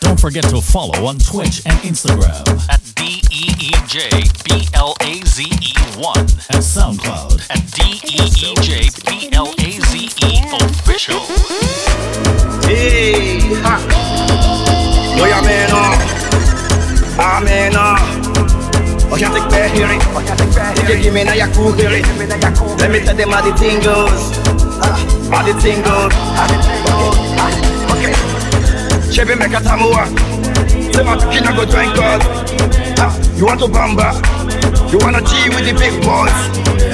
Don't forget to follow on Twitch and Instagram at D E E J B L A Z E 1 and SoundCloud at D E E J B L A Z E official. Hey, ha. Boy, I'm in uh. I'm in uh. Oh, can't take back here. You give me now your cool here. Let me tell them how the thing goes. How the thing goes. Chevy make a tamua. Say my kid go drink God. You want to bamba? You wanna G with the big boys?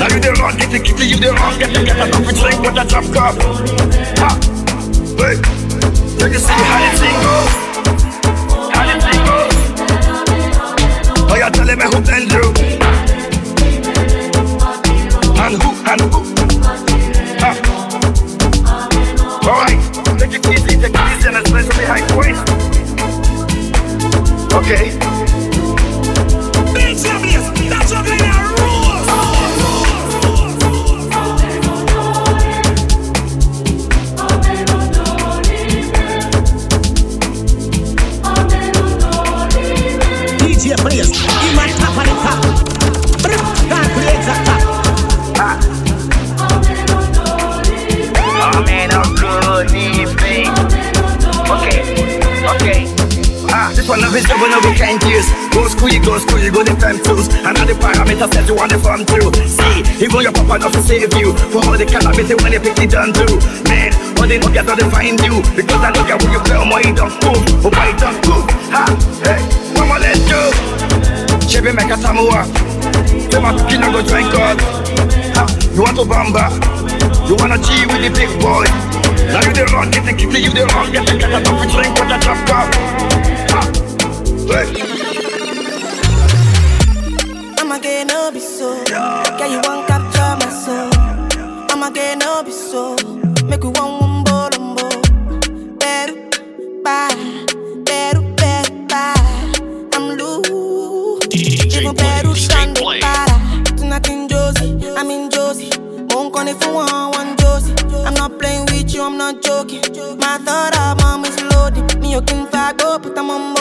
Now you the wrong, get the kitty, you the wrong, get the get a coffee drink with a drop cup. Ha. Wait. Let me see how the thing goes. How the thing goes. Oh, you're telling me who tell Okay. No we can't use. Go school, go school, go the time tools. Another parameter says you want the fun too. See, even your papa not to save you. For all the calamity when they pick it done too. Man, all they know get they find you. Because I look at what you play, my don't move. Oh, my don't move. Ha, hey, mama, let's go. Chevy make a samoa. Say my kid go drink God. Ha, you want to bamba? You wanna G with the big boy? Now you the wrong, get the kitty, you the wrong, get the get a coffee drink with a drop cup. Ha, hey. I'ma get no be so. Yeah, you want capture my soul. I'ma get no be so. Make we one more, one bolombo. Better, bye. Better, better, bye. I'm loose. DJ Even Play, better, DJ Play. Tonight in Josie, I'm in Josie. Won't call if you want one Josie. I'm not playing with you, I'm not joking. My thought of mom is loaded. Me, you can fight up, but I'm on.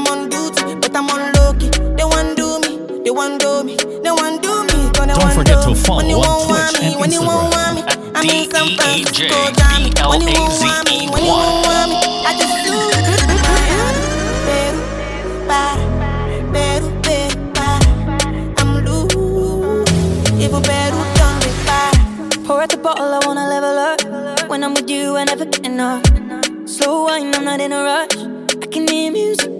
I'm on duty, but I'm on low key. They want do me, they want do me, they want do me. Gonna Don't want forget do to me. follow when you on won't want Twitch me, and when you won't Instagram want me. I'm in some fancy D-E-E-J, go jam. When you won't want me, when you won't want me, I just do it. Better, para, better, better, para. I'm loose, even better, done me para. Pour out the bottle, I wanna level up. When I'm with you, I never get enough. Slow wine, I'm not in a rush. I can hear music when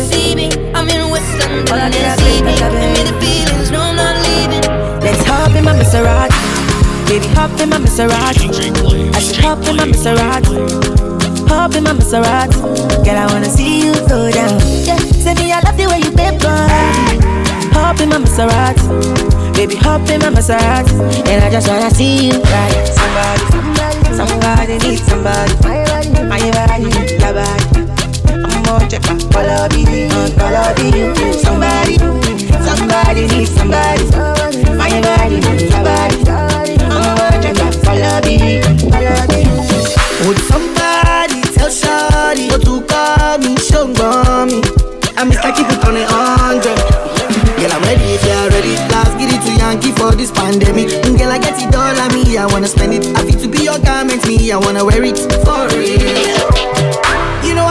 See me, I'm in West London. All I did, I see did, me, give me the feelings. No, I'm not leaving. Let's hop in my Maserati. Baby, hop in my Maserati. DJ Play, I said DJ hop in my Maserati. Hop in my Maserati. Girl, I wanna see you go down. Yeah, say me, I love the way you bend body. Hop in my Maserati. Baby, hop in my Maserati. And I just wanna see you ride. Somebody, somebody needs somebody. My body, my body, your body. I'm more my color be you, color. Somebody, somebody needs somebody. My body, your body. I'm my color be you, color be. Would somebody tell Shawty Go to call me, show me I miss like keep it on a hundred Girl, I'm ready if you're ready Last get it to Yankee for this pandemic Mm, Girl, I get it all on me I wanna spend it I fit to be your garment Me, I wanna wear it for real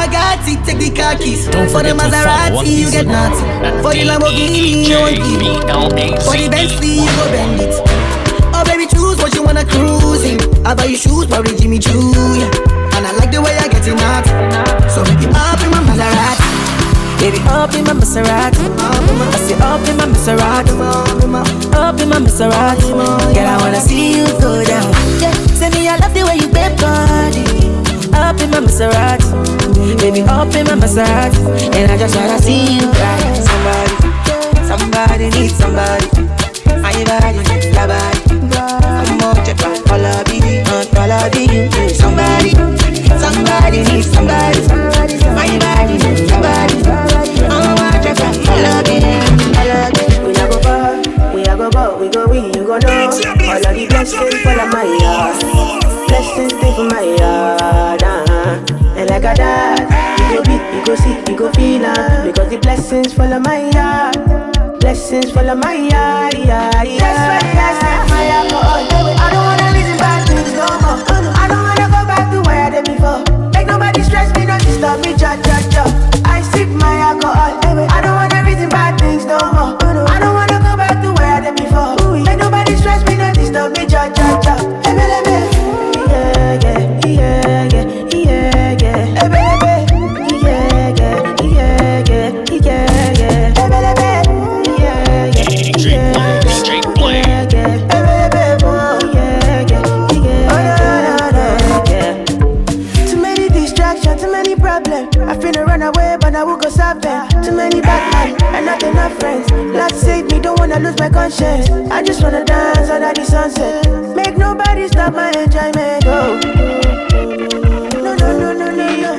You know I got it, take the car keys Don't For the forget to follow on Maserati, you get nothing For the Lamborghini, you won't give For the Bentley, you go bend it Oh baby, choose what you wanna cruise in. I buy you shoes, probably Jimmy Choo, yeah. And I like the way I get it out. So baby, up in my Maserati. Baby, up in my Maserati. I say up in my Maserati. Up in my Maserati. Girl, I wanna see you go down. Yeah, say me, I love the way you bend body in my Maserati, baby, up in my Maserati, and I just wanna see you cry. Somebody, somebody needs somebody. My body, your body. I'm on check out, follow all uh, of me. Somebody, somebody needs somebody. My body, your body. I'm on check out, follow me, follow. We a go ball, we a go ball, we go win, you go know. All of the blessings follow my heart. mega dad. You go be, you go see, you go feel am. Because the blessings follow my heart. Blessings follow my heart. Yeah, yeah. That's why I fire for all. Lose my conscience. I just wanna dance under the sunset. Make nobody stop my enjoyment. Oh. No, no, no, no, no, no.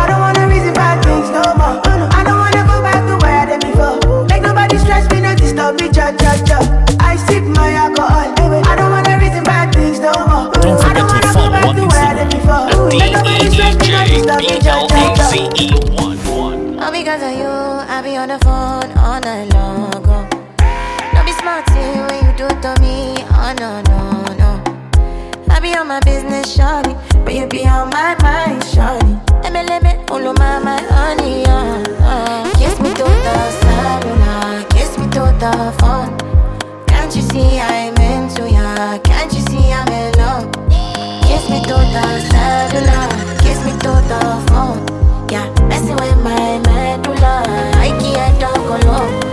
I don't wanna reason bad things no more. I don't wanna go back to where I did before. Make nobody stress me, disturb me, cha cha cha. I sip my alcohol. I don't wanna reason bad things no more. I don't wanna go back to where I did before. Make nobody stress me, disturb me, cha cha cha. D-E-N-J-B-L-A-Z-E-1. All because of you, I be on the phone all night long. Don't be smart when you do it to me. Oh no no no. I be on my business, shawty, but you be on my mind, shawty. Me all of my my honey, uh, uh. Kiss me to the cellular, kiss me to the phone. Can't you see I'm into ya? Can't you see I'm in love? Kiss me to the cellular, kiss me to the phone. Yeah, messing with my. I can't talk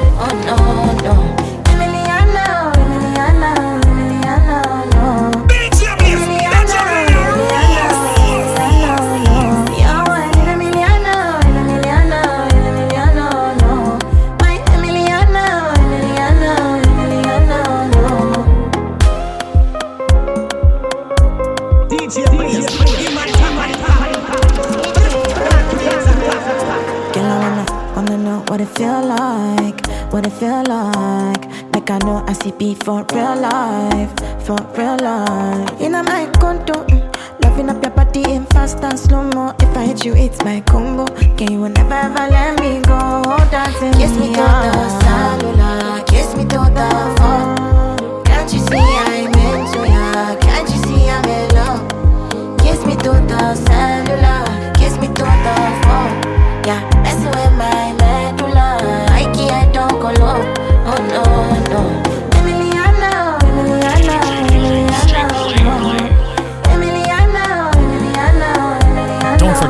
feel like, what it feel like. Like I know I see beat for real life, for real life. In a my condo, loving up your body in fast and slow mo. If I hit you, it's my combo. Can you never ever let me go? Dancing Kiss me to the cellular, kiss me to the phone. Can't you see I'm into ya? Can't you see I'm in love? Kiss me to the cellular,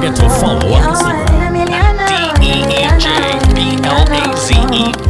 forget to follow on Instagram. D-E-N-J-B-L-A-Z-E-1. Bad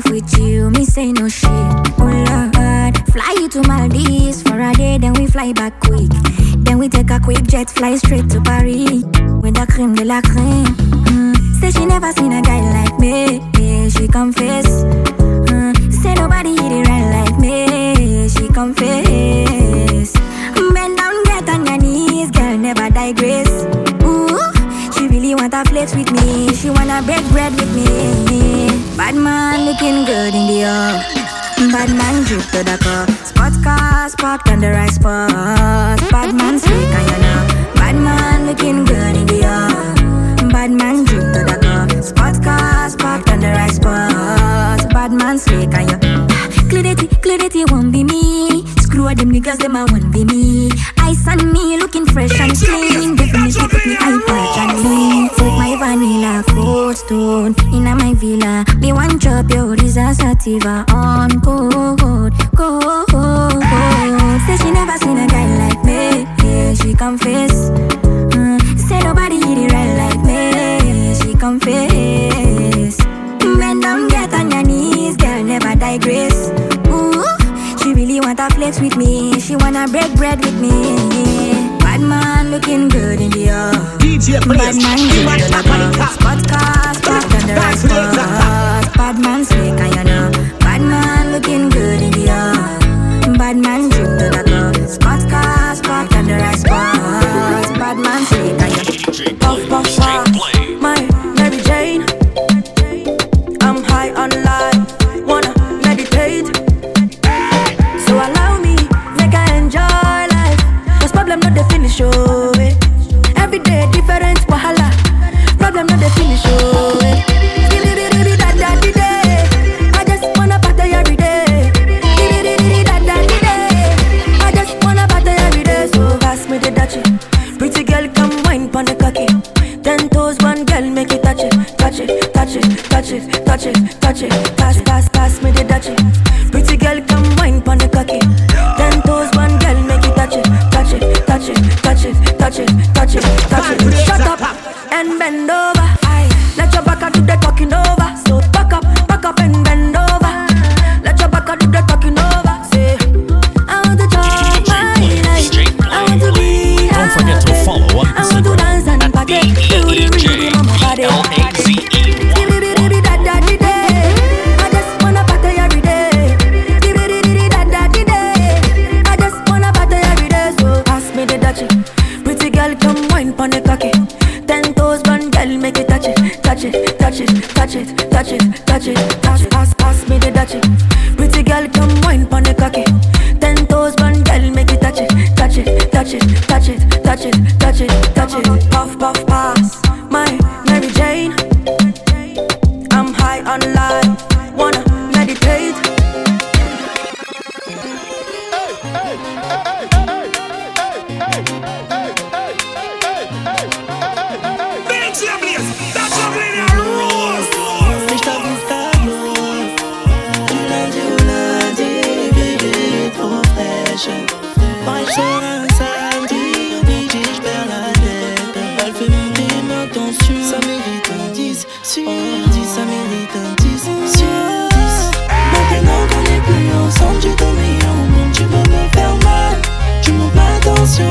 life with you. Me say no shit. Oh Lord, fly you to Maldives for a day, then we fly back quick. Then we take a quick jet, fly straight to Paris with the creme de la creme. Mm. Say she never seen a guy like me. Yeah, she confess. Looking good in the air. Bad man drip to the car. Spot cars parked on the right spot. Bad man slick and you know. Bad man looking good in the air. Bad man drip to the car. Spot cars parked on the right spot. Bad man slick and you. Clarity, clarity won't be me. Screw all them niggas, them a won't be me. Ice on me, looking fresh and clean. Definitely put me eye patch and lean. Cold stone in my villa. Me one drop your Risa sativa on cold, cold,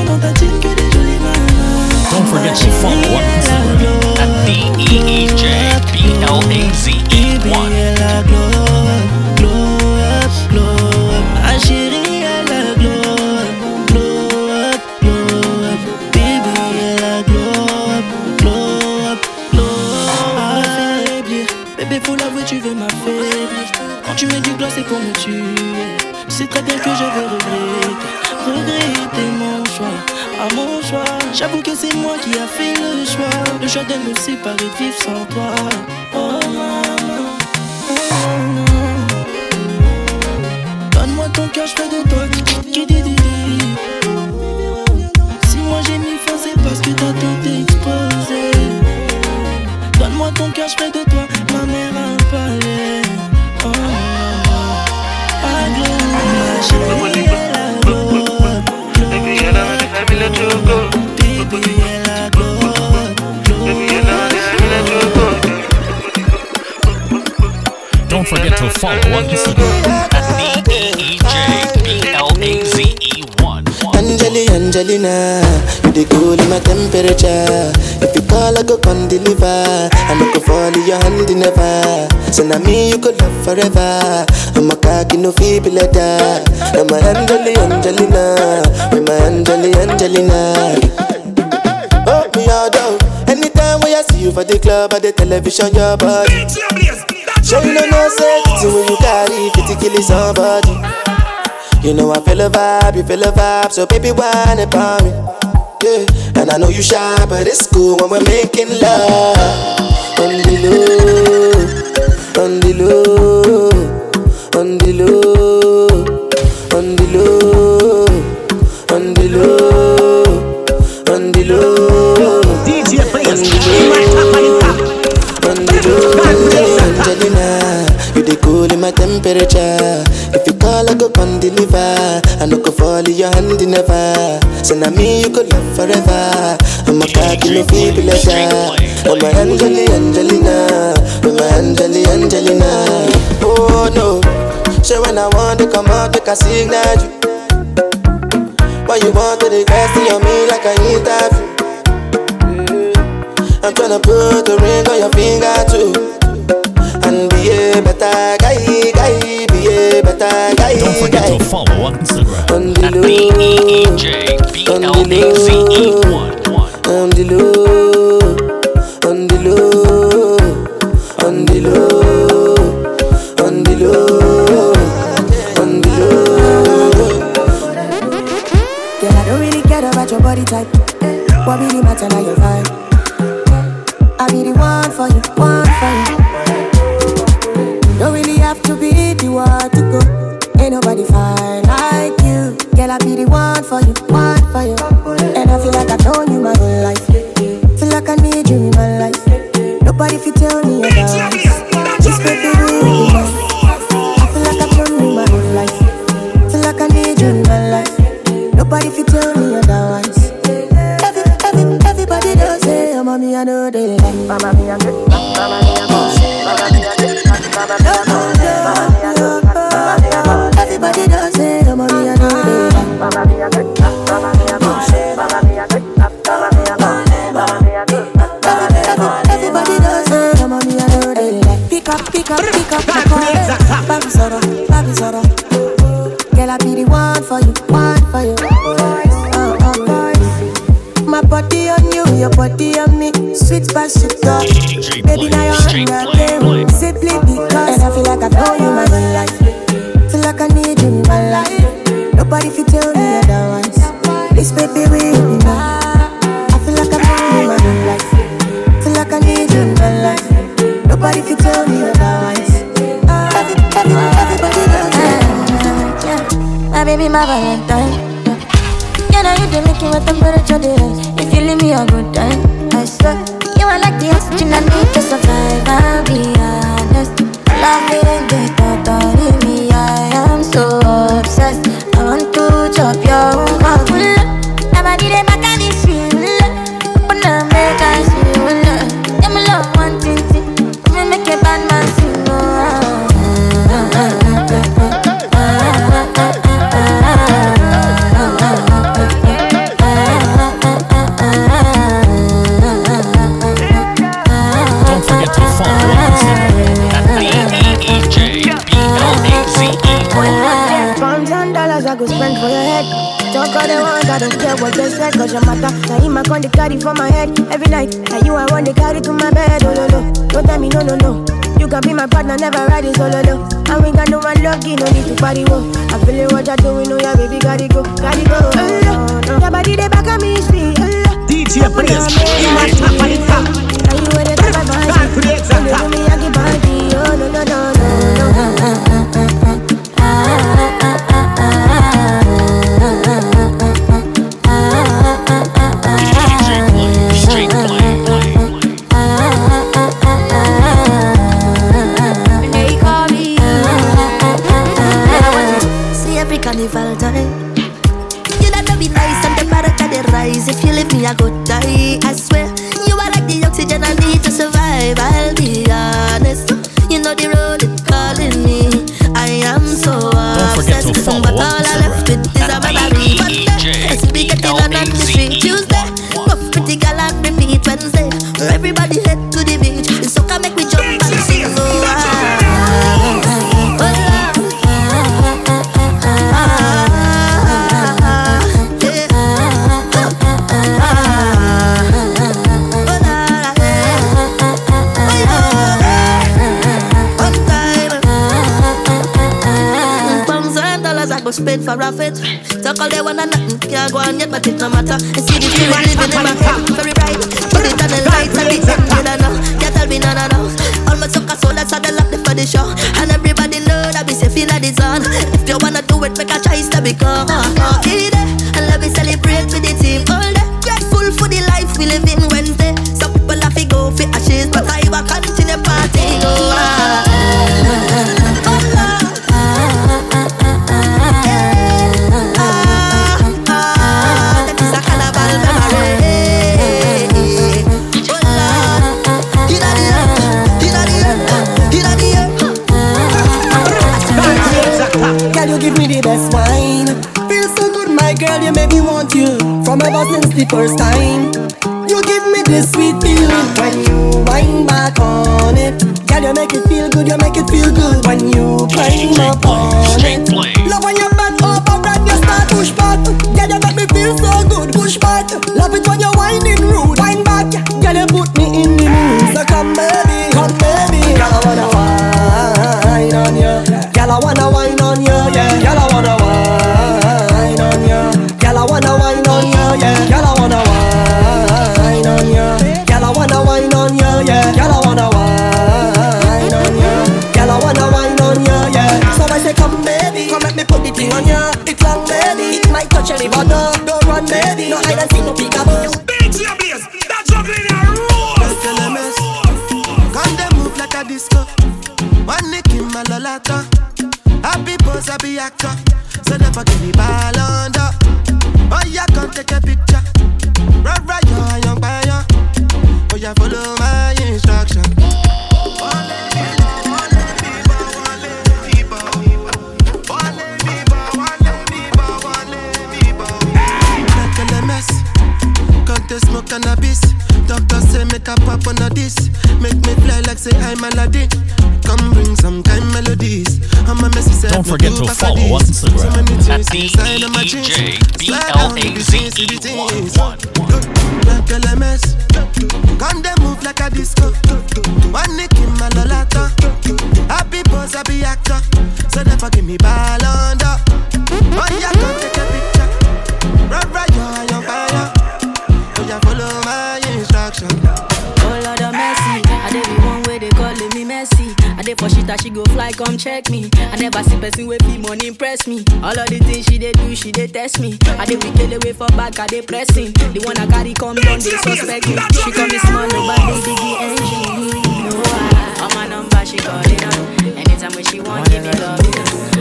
dans ta que des jolies. Don't forget to follow up D-E-E-J-B-L-A-Z-E-1. tu mets du glace c'est pour me tuer. C'est très bien que je vais regretter à mon choix. J'avoue que c'est moi qui a fait le choix, le choix de me séparer, vivre sans toi. Oh Angelina, you the cool in my temperature. If you call, I go come deliver. I no go fall in your hand never. So now me you could love forever. I'm a cocky no feeble letter. I'm a Angeli, Angelina, I'm a Angeli, Angelina. Oh, me all down. Anytime when I see you for the club or the television, your body. Sure you know no sex when you carry 50 kill somebody. You know I feel a vibe, you feel a vibe, so baby whine about me. Yeah, and I know you shy, but it's cool when we're making love. On the low, on the low, on the low, on the low, on the low, on the low. DJ players, On the low, Angelina, you the cool in my temperature. Call, I go come deliver. I no go fall in your hand never. So now me you could love forever. I'm a cocky no feeble letter. I'm oh, a Angeli Angelina, I'm oh, a Angeli Angelina. Oh no, so when I want to come out, make a signal you. Why you want to the question on me like I interview? Mm. I'm tryna put the ring on your finger too. And be a better guy, guy, be a Don't forget guy. to follow on Instagram On the At low, D-E-E-J-B-L-A-Z-E-1. on the low, on the low, on the low, on the low, on the low. Girl, I don't really care about your body type. What really matter now you're fine. money otherwise. Every, every, everybody does say, oh, mommy, I know they like. Mama, me, I'm good. Mama, me, I'm good. Mama, me, I'm good. Mama, me, I'm good. Mama, me, I'm good. Everybody does say, oh, mommy, I know they like. Mama, me, I'm good. Mama, me, I'm good. Mama, me, I'm good. Mama, me, I'm good. Mama, me, I'm good. Everybody does say, oh, mommy, I know they like. Pick up, pick up, pick up the car. Bam, sorrow. Like I you my whole life. Feel like I need you in my life. Nobody fi tell me otherwise. This baby will be mine. I feel like I know you my whole life. Feel like I need you in my life. Nobody fi tell me otherwise. Every, everybody it. Yeah. My baby, my Valentine. You know you do make it with temperature the no need to. I feel it what you're doing, oh yeah baby, gotta go, gotta go. No. Your body they back at me. Oh, DJ Blaze, If you leave I go die I swear Talk all they want and nothing can't go on yet, but it no matter. I see the feeling living in my head, very bright. Put it on the lights at the end, you don't know. You tell me no, no, no. All my sucker soul that's how they lock for the show, and everybody know that we feel like the sun. If you wanna do it, make a choice to become. Uh, eat it, and let me celebrate with the team all day. Grateful for the life we live in Wednesday. Some people have to go for ashes, but I will continue partying. Oh, ah. The first time. You give me this sweet feeling when you wind back on it. Girl, you make it feel good, you make it feel good when you climb up on it. Love when you bend over and you start push back. Girl, you make me feel so good, push back. Love it when you whining rude, wind back. Girl, you put me in the mood. So come baby, pose, check me. I never see person with fee money impress me. All of the things she dey do, she dey test me. I we kill away for back, I dey pressing. The one I carry come down, they suspect me. She call me small, nobody diggy engine. No, I, on my number she calling up. Anytime when she want, give me love.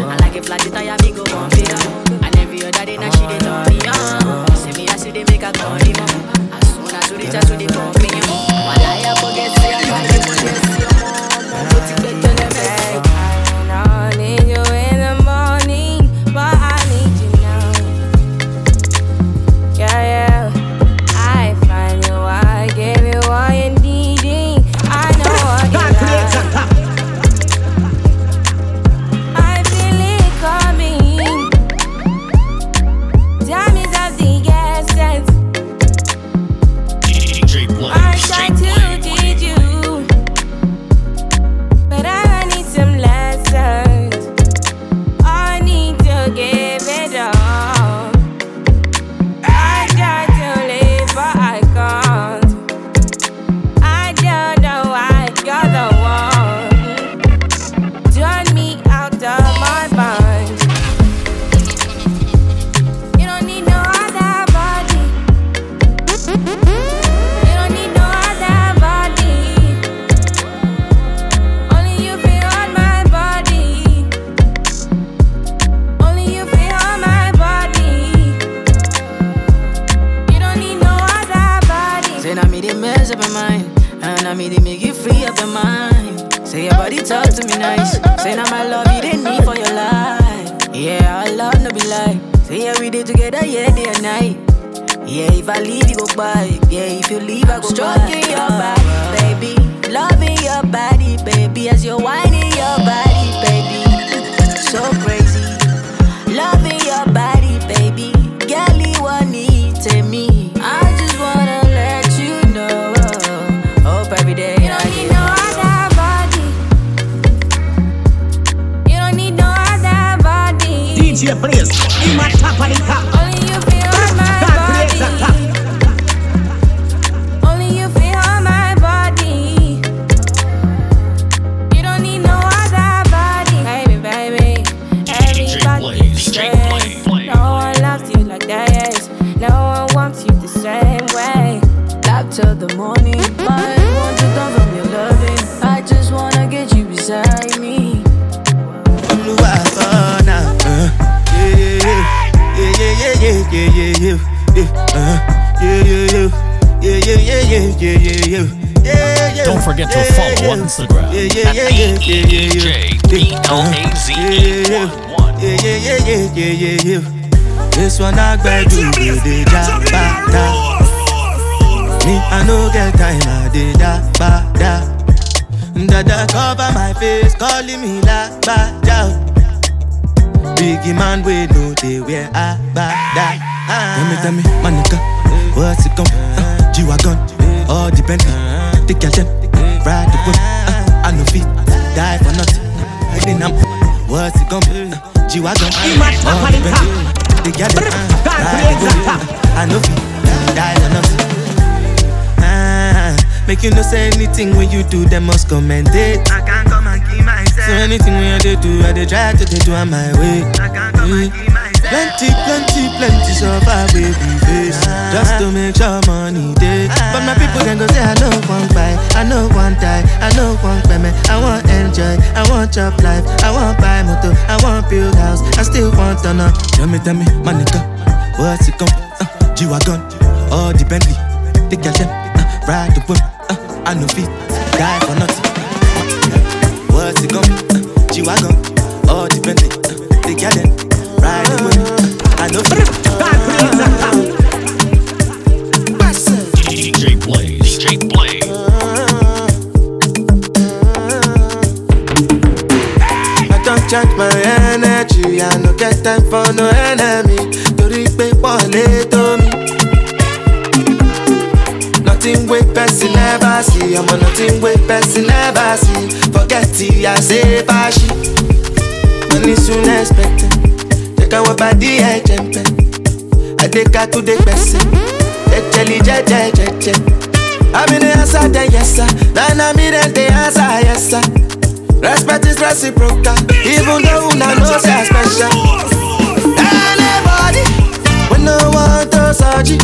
I like a flat tire, me go bump it up. And every other day now she dey turn me on. See me as you dey make a call they up my mind, and I me they make you free up your mind. Say your body talk to me nice. Say now my love you didn't need for your life. Yeah, our love no be lie. Say yeah we did together, yeah day and night. Yeah, if I leave you go by. Yeah, if you leave I go Stroking your body, baby. Loving your body, baby. As you're whining your body, your place. Yeah. Don't forget to follow on Instagram Yeah, yeah, at yeah, yeah, yeah, yeah, yeah. Yeah, yeah, yeah, yeah, yeah, yeah, yeah. This one I beg you, we dey ja ba da. Me, I no get time, I dey da ba da. Dada cover my face, calling me la ba da. Biggie man, we know they wear a ba da. Tell me, tell me, my nigga, what's it come? Uh, G-Wagon, all the Bentley, the girl them, ride the whip. Uh, I no fit, die for nothing. Then I'm, what's it come? Uh, G-Wagon, all the Bentley, the girl them, uh, ride the whip. Uh, I no fit, die for nothing. Ah, make you no say anything when you do, them must commend it. I can't come and keep myself. So anything when I do, I dey try to dey do on my way. I can't come and keep myself. Plenty, plenty, plenty suffer baby face Just to make sure money day But my people can go say I know one buy I know one die, I know one payment I want enjoy, I want chop life I want buy motor, I want build house I still want to know Tell me, tell me, my nigga What's it come? Uh, G-Wagon, all the Bentley The girl them, uh, ride the whip uh, I know fit, die for nothing. What's it come? Uh, G-Wagon, all the Bentley Pero to the person. Jejeli, jeje, jeje. I'm in the answer, then yes sir. Now na me then the answer, yes sir. Respect is reciprocal, even though una know say I special. Anybody, we no want to search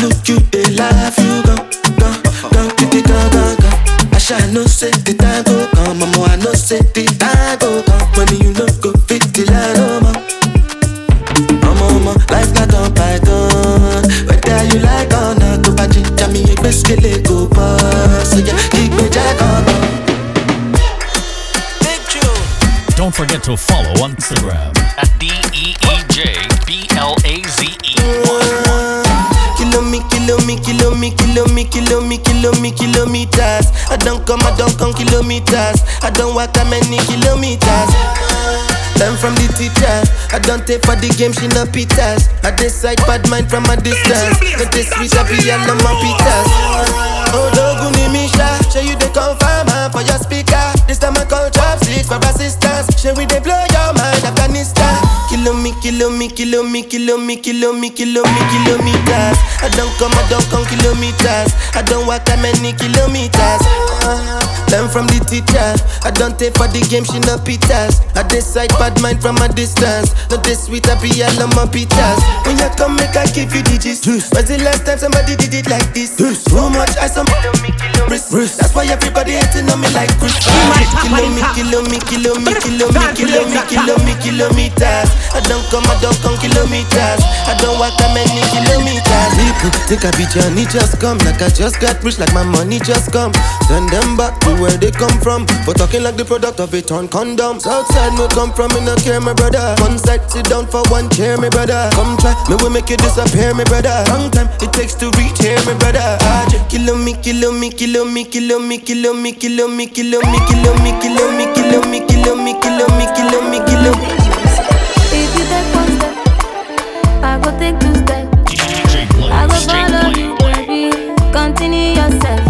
look you, they laugh, you go, go, go, kitty, go, go, go. I shall no say the time go come, mama. I know say the time go come. When you no go fit the line, oh, more. Mama, mama, life not on python. Whether you like or not, go back to me, a biscuit, go pass. So yeah, keep me jack oh, on. Don't forget to follow on Instagram. Come, I don't come kilometers. I don't walk that many kilometers. Learn from the teacher. I don't take for the game, she no pitas. I decide bad mind from a distance. Cause this sweet, I be all on my pitas. Oh, Doguni Misha, show you the confirm man for your speaker. This time I call chopsticks for assistance. Show we they blow your mind, Afghanistan. Kilo me, kilo me, kilo me, kilo me, kilo me, kilo me, kilometers. I don't come, I don't come kilometers. I don't walk that many kilometers. Uh, learn from the teacher. I don't take for the game, she no pitas. I decide bad mind from a distance. Not this sweet, I be all on my pitas. When you come, make I give you digits. When's the last time somebody did it like this? Too much ice on my wrist. That's why everybody hating on me like Chris. Kilo me, kilo me, kilo me, kilo me, kilo me, kilo me, kilometers. I don't come, I don't come kilometers. I don't walk that many kilometers. People think I be Johnny just come, like I just got rich, like my money just come. Send them back to where they come from. For talking like the product of a torn condom. Southside me come from, me no care, my brother. One side, sit down for one chair, my brother. Come try, me will make you disappear, my brother. Long time it takes to reach here, my brother. Ah, just Kilo me, kilo me, kilo me, kilo me, kilo me, kilo me, kilo me, kilo me, kilo me, kilo me, kilo me, kilo me, kilo me, kilo me. Continue yourself.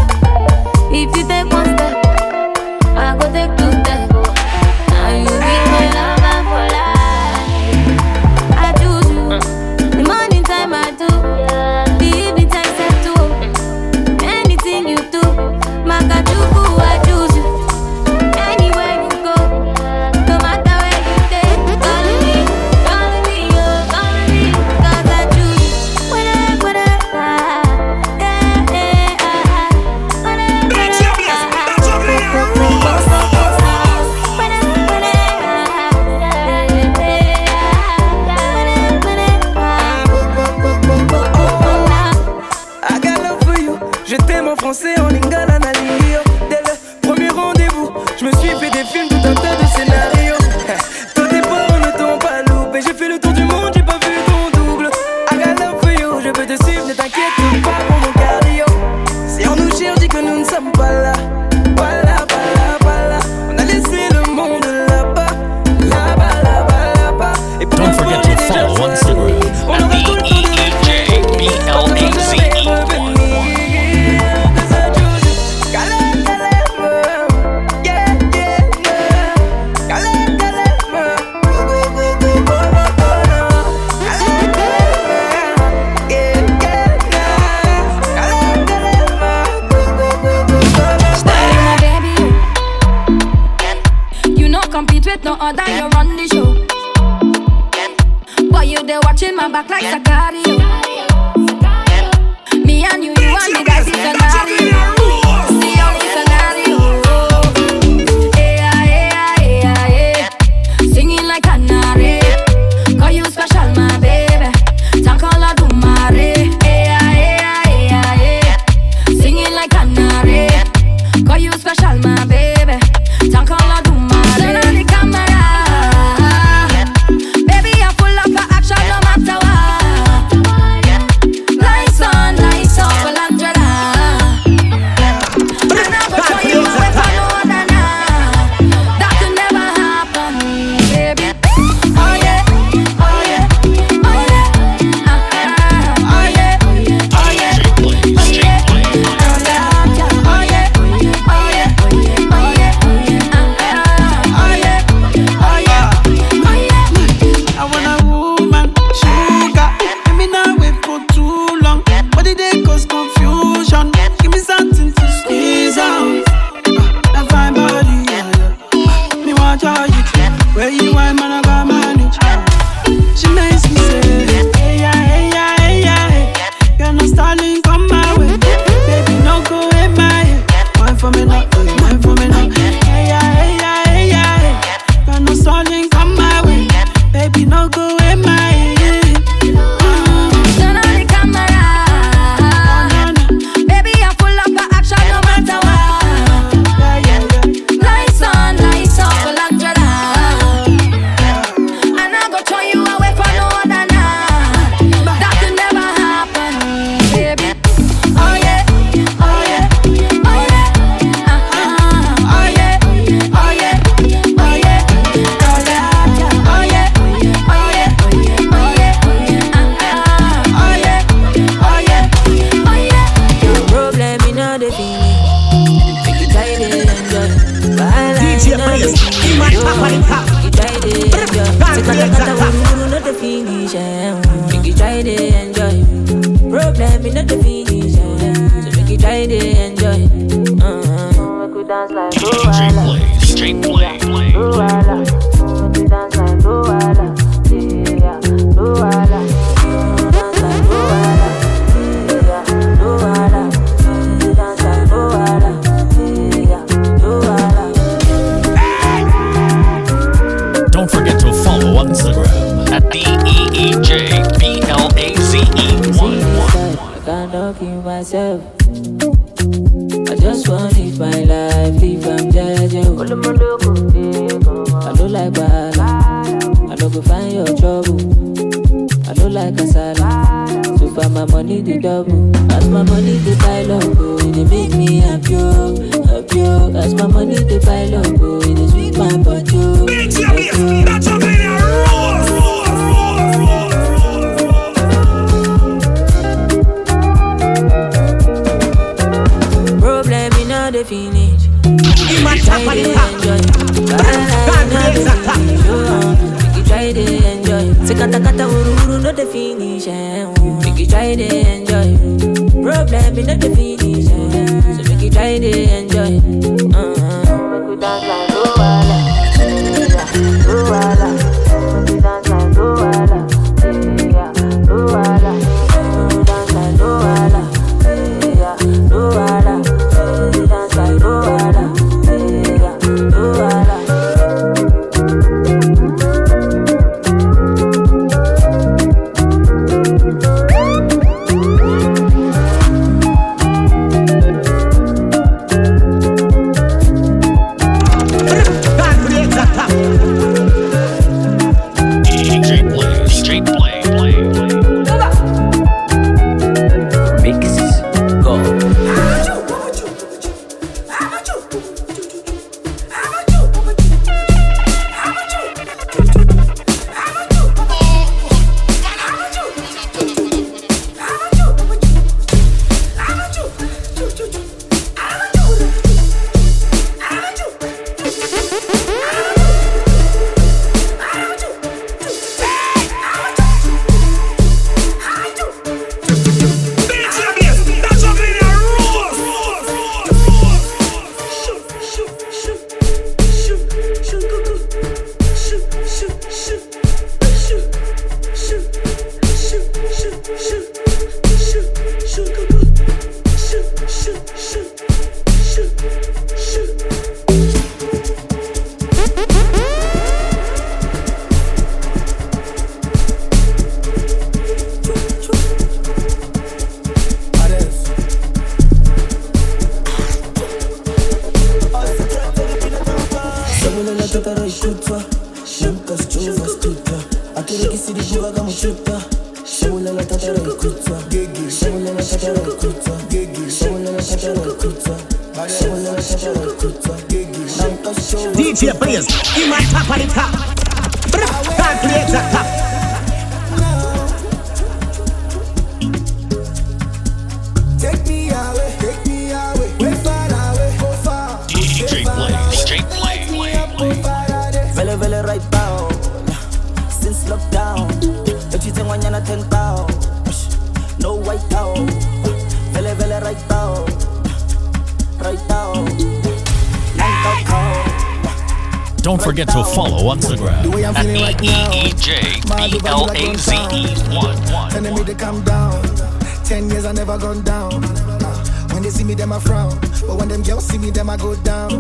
See me, them I go down.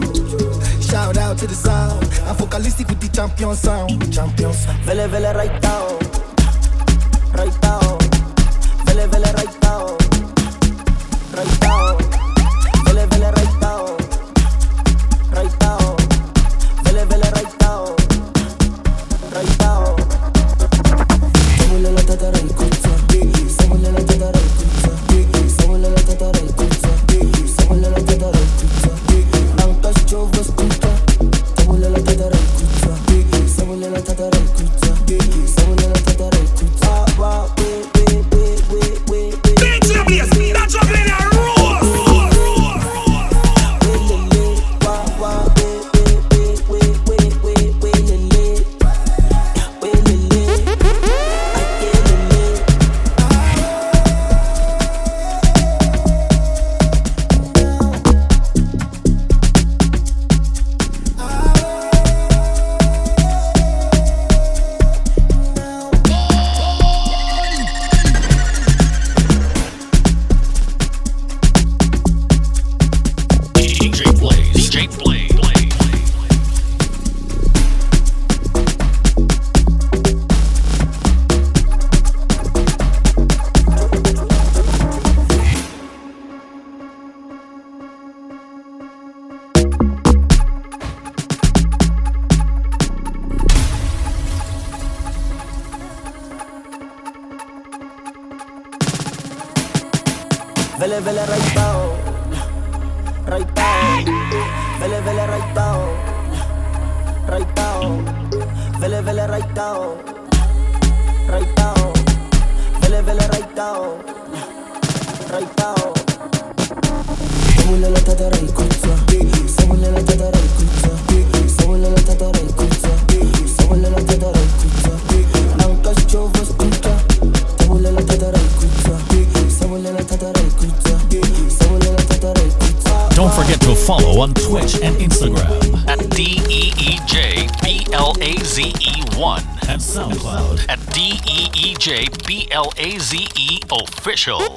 Shout out to the sound. I'm vocalistic with the champion sound. Champion sound. Vele, vele, right now. Right now. straight flame. official.